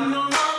Constitution.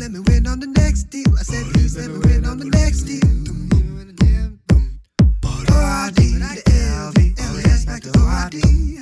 let me win on the next deal. I said, please let me win on the next deal. OID, to LV, back to OID.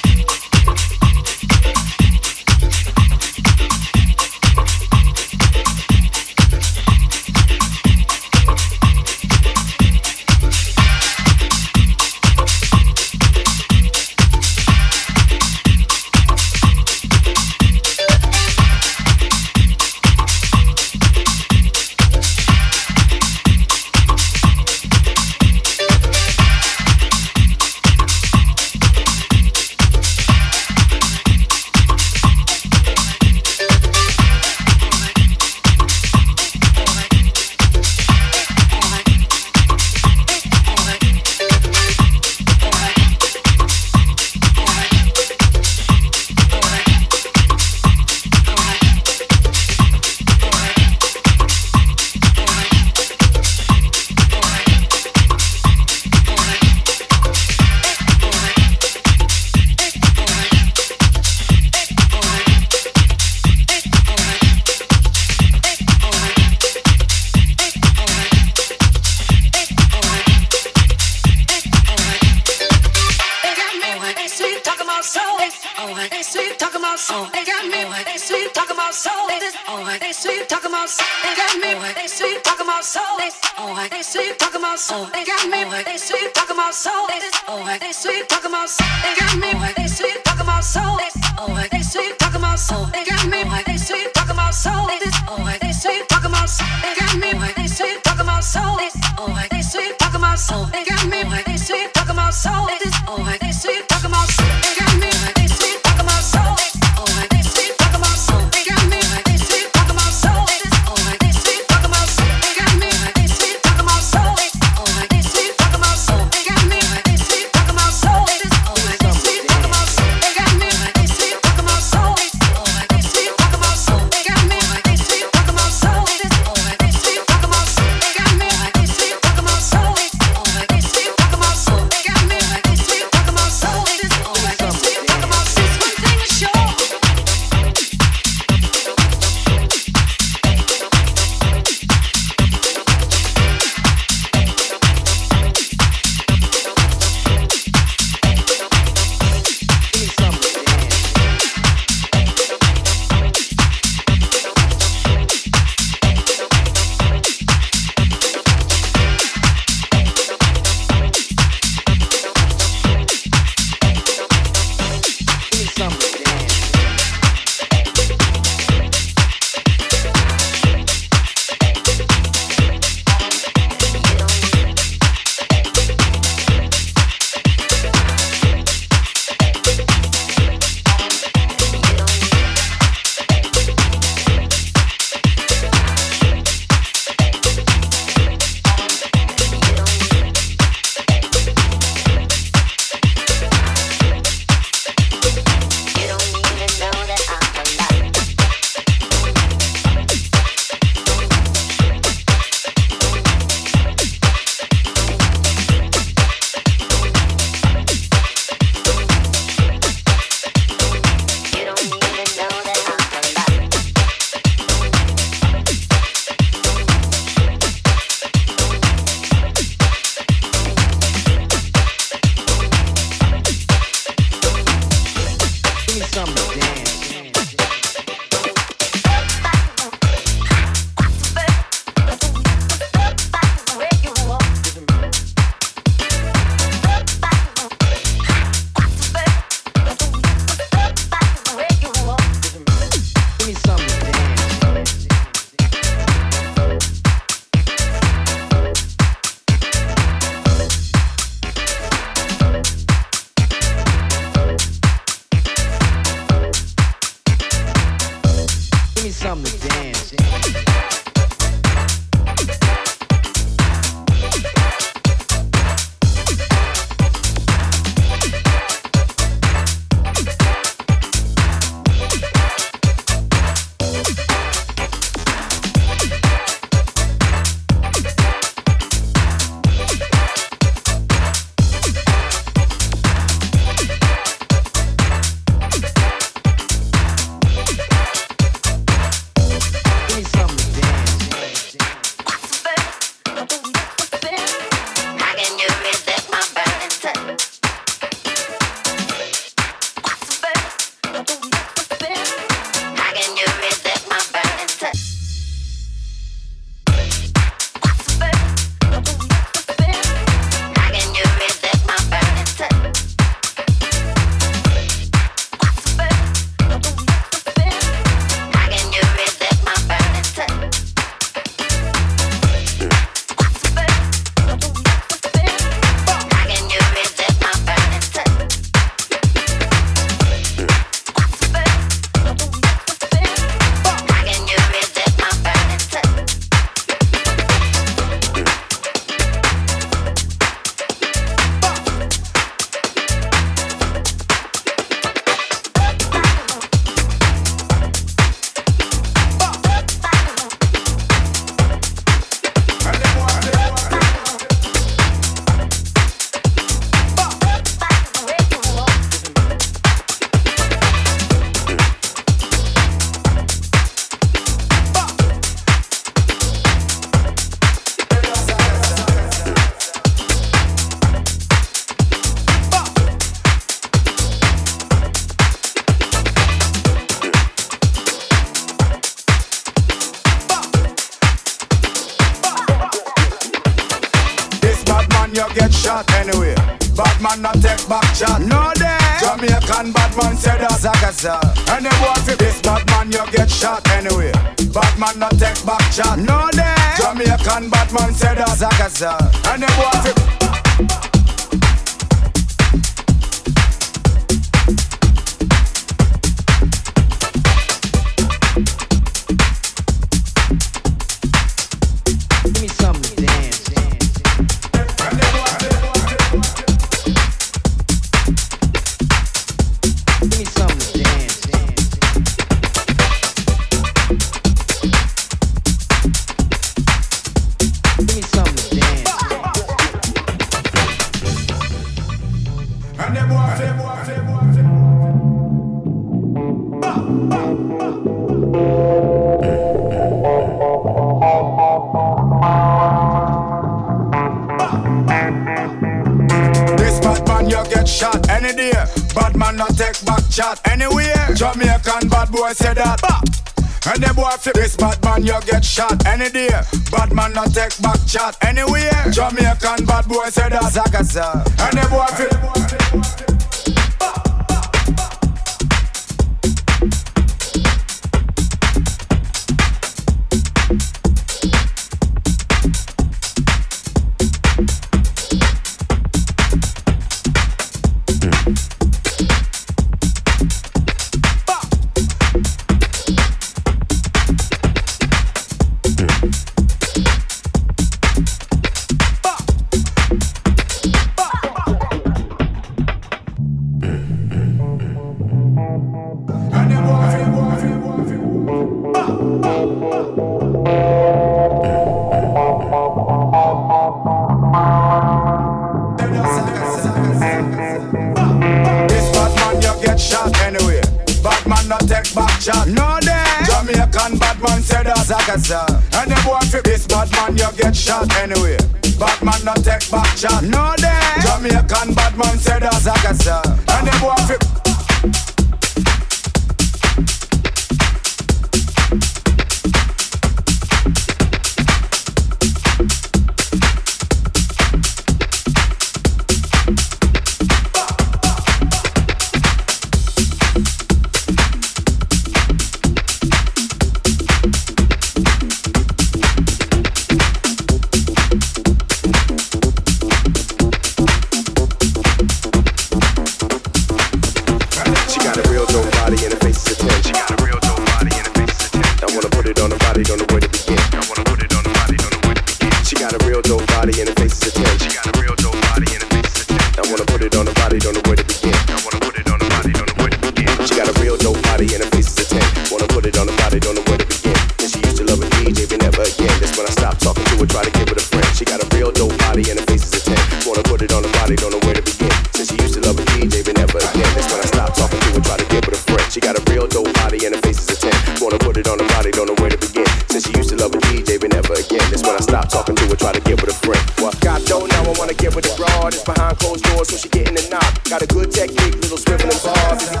where to begin. Since she used to love a DJ, but never again. That's when I stopped talking to her, try to get with a friend. She got a real dope body and her face is a 10. Wanna put it on her body, don't know where to begin. Since she used to love a DJ, but never again. That's when I stopped talking to her, try to get with a friend. What well, God, though, now I wanna get with a broad. It's behind closed doors, so she getting a knock. Got a good technique, little swiveling bars. If you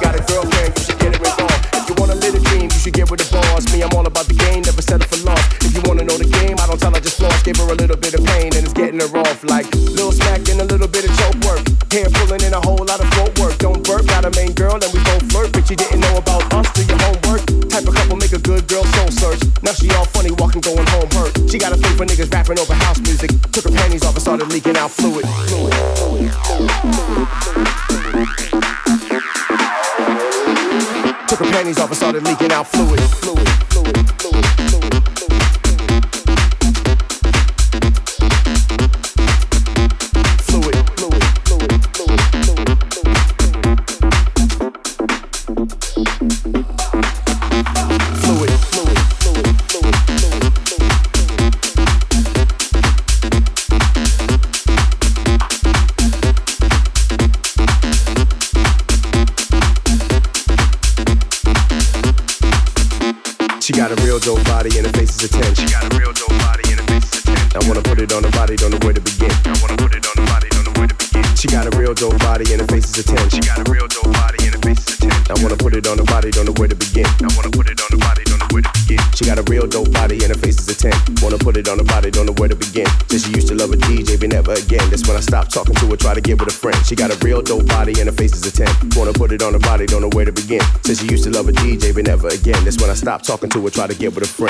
getting her off like little smack and a little bit of choke work. Hair pulling and a whole lot of throat work. Don't burp, got a main girl and we both flirt, but you didn't know about us through your homework. Type of couple make a good girl soul search. Now she all funny walking, going home hurt. She got a thing for niggas rapping over house music. Took her panties off and started leaking out fluid Took her panties off and started leaking out fluid. stop talking to her, try to get with a friend.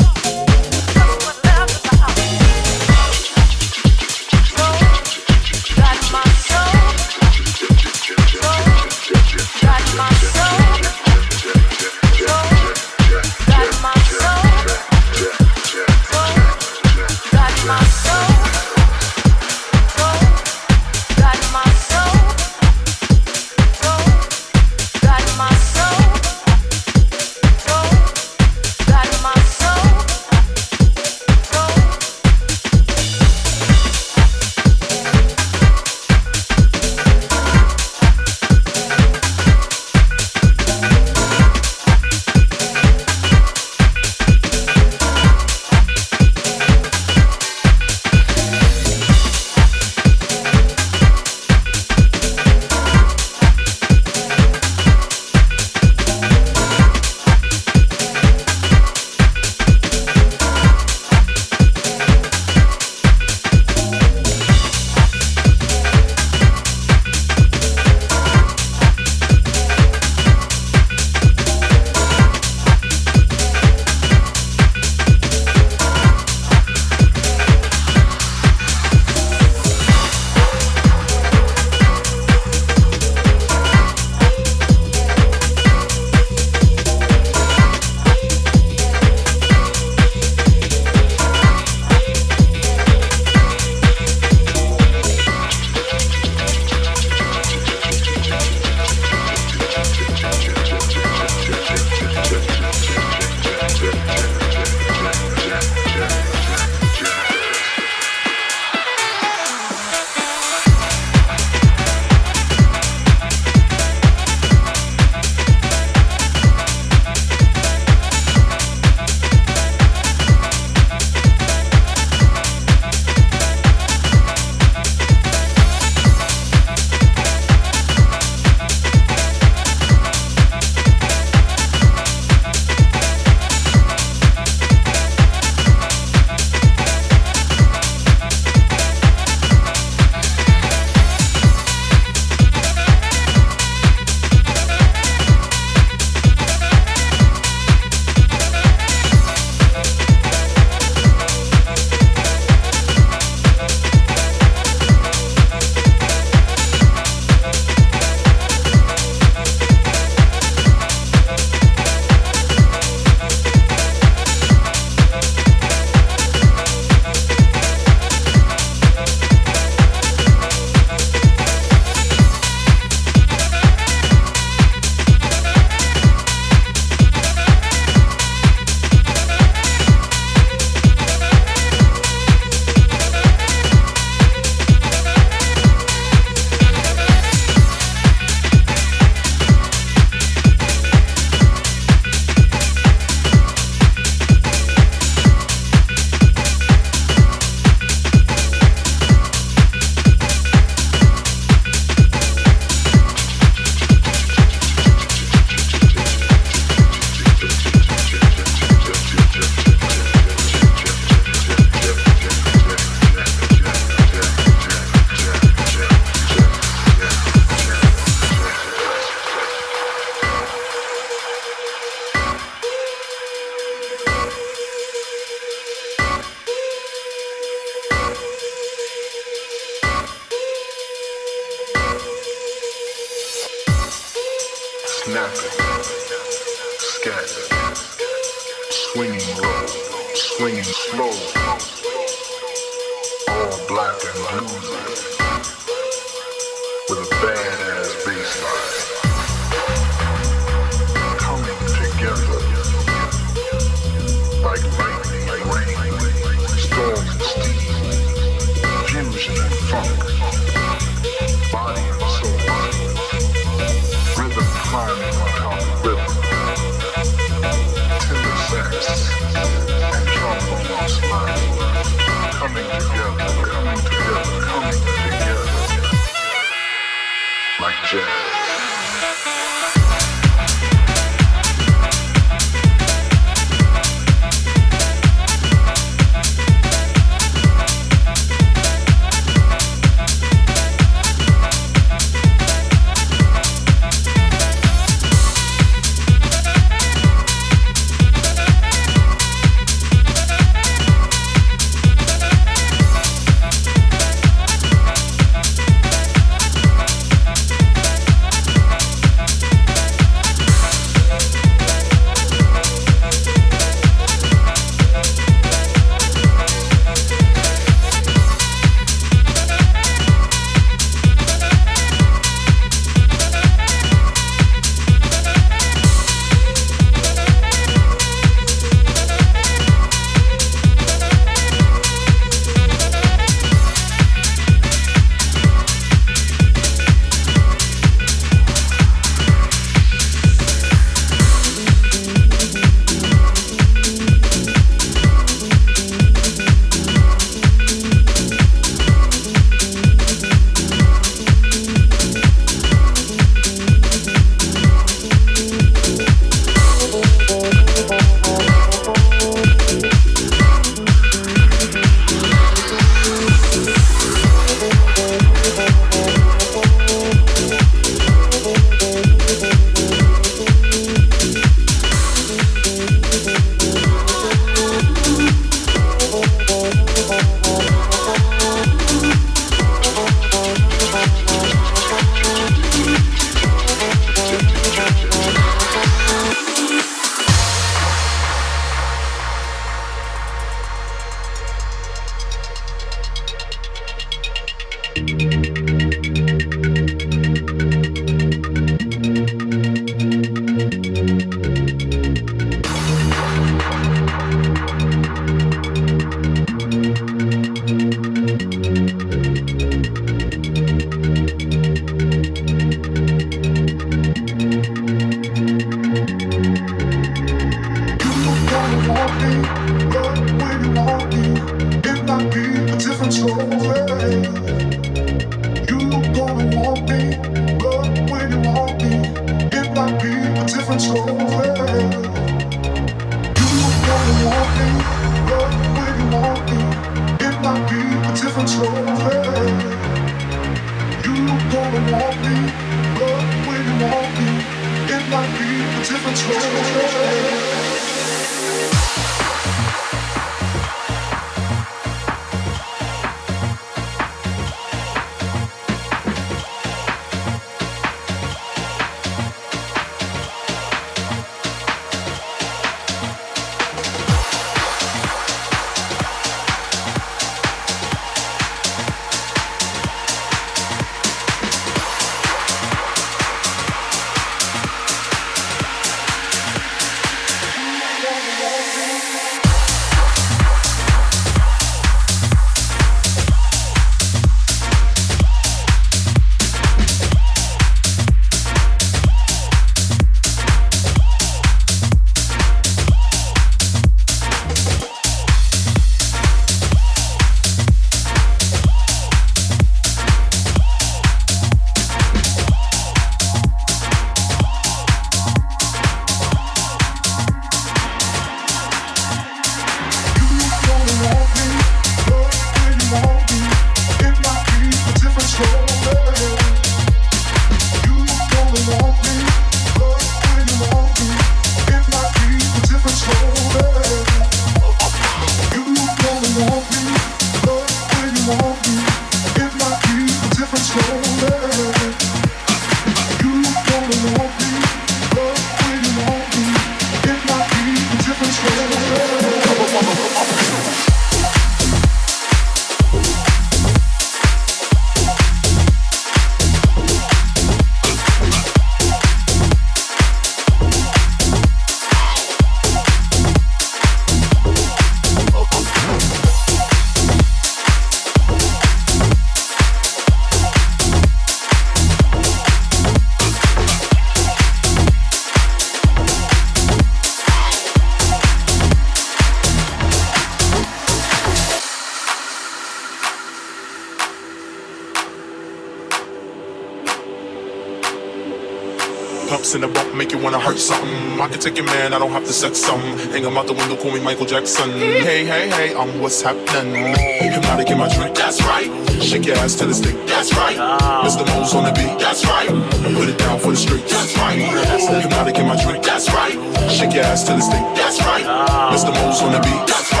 Sex some. Hang him out the window, call me Michael Jackson. Hey, hey, hey, I'm what's happening. Hypnotic in my drink, that's right. Shake your ass till it's thick, that's right. Mr. Mo's on the beat, that's right. Put it down for the street, that's right. Hypnotic in my drink, that's right. Shake your ass till it's thick, that's right. Mr. Mo's on the beat, that's right.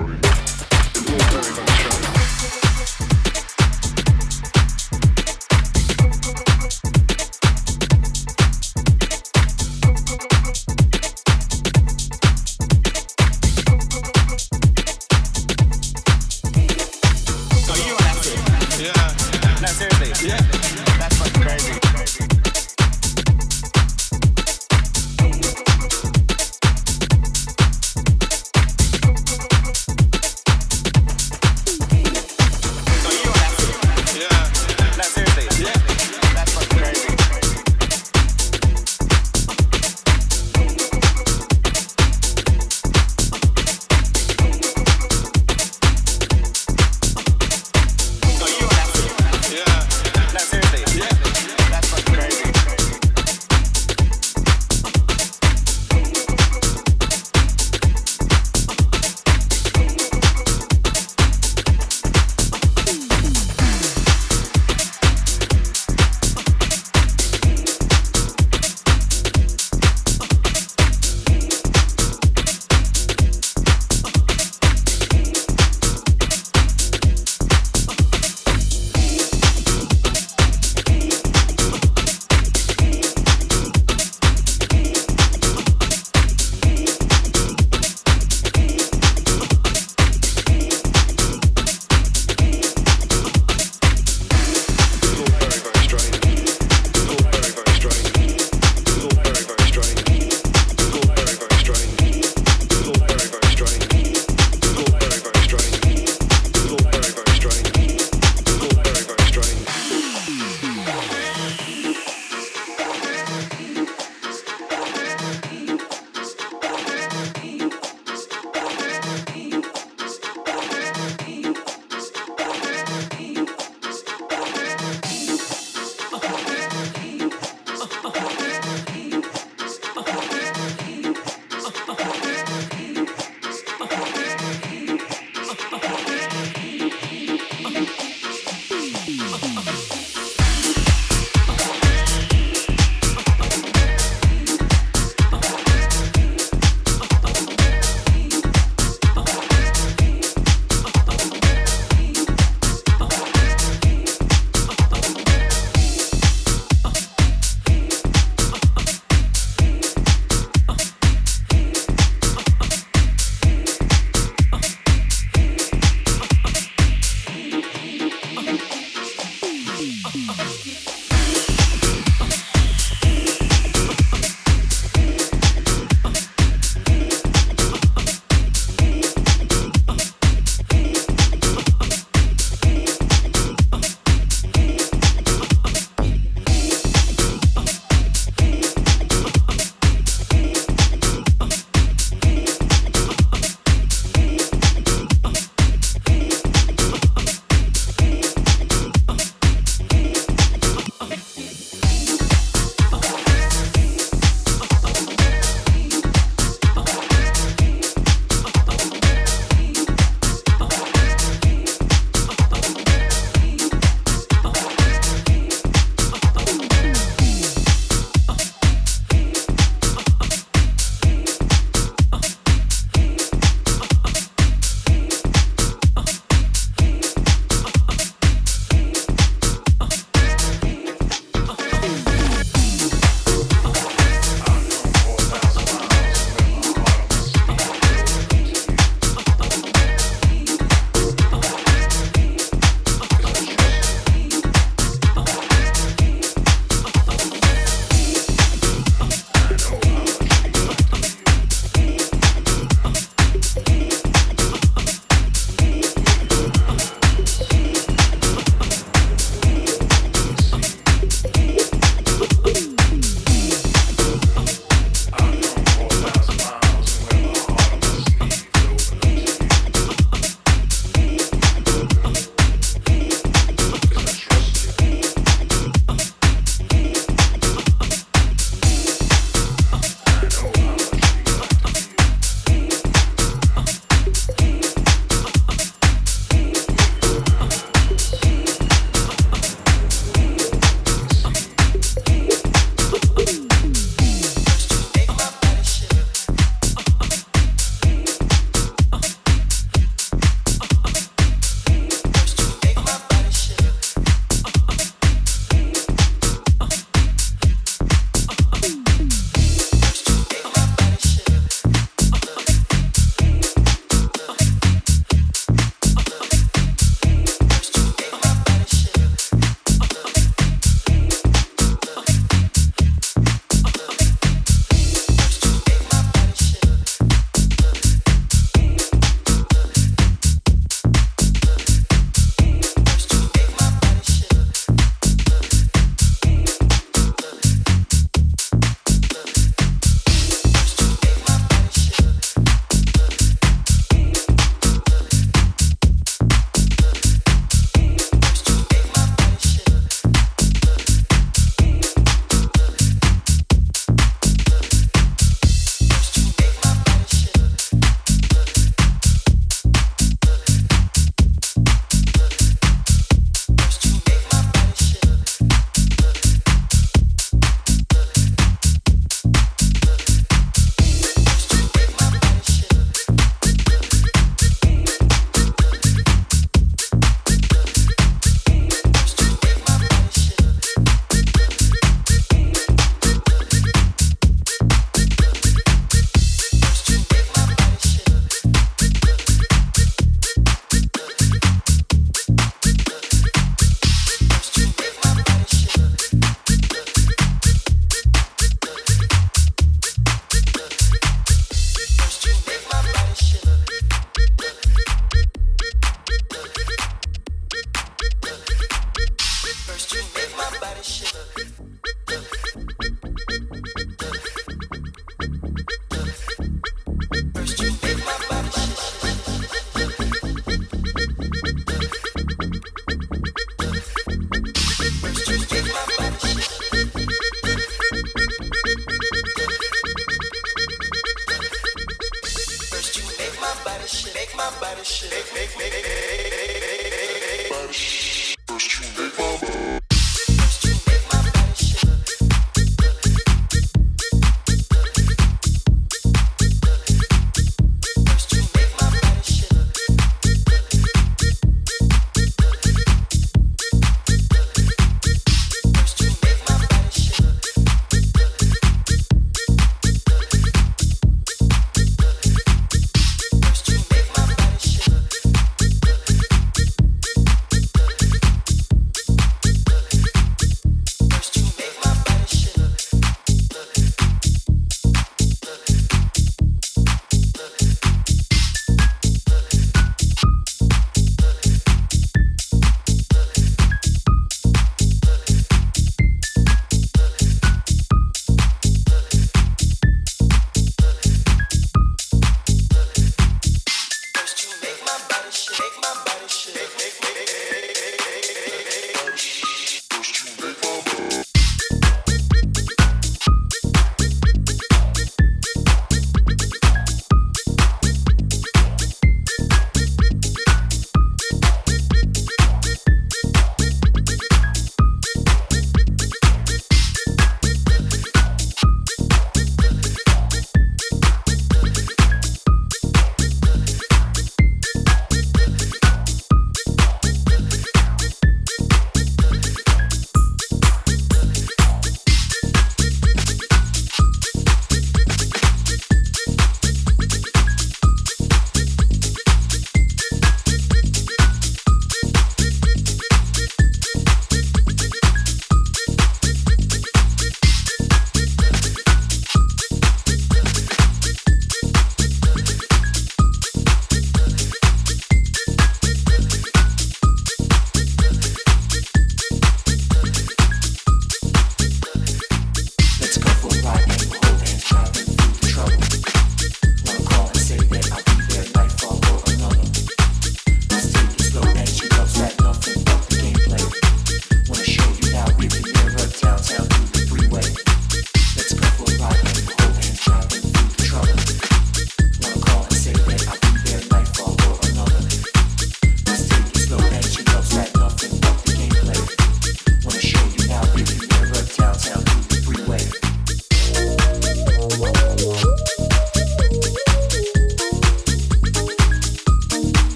territory. It's all very much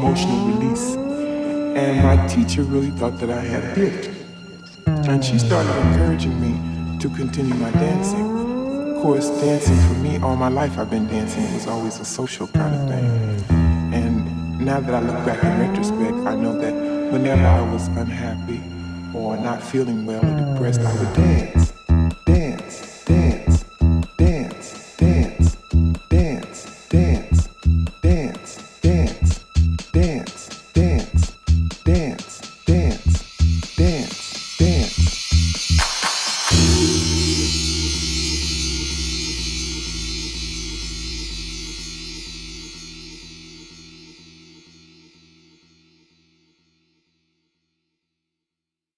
emotional release. And my teacher really thought that I had gift. And she started encouraging me to continue my dancing. Of course, dancing for me, all my life I've been dancing. It was always a social kind of thing. And now that I look back in retrospect, I know that whenever I was unhappy or not feeling well or depressed, I would dance.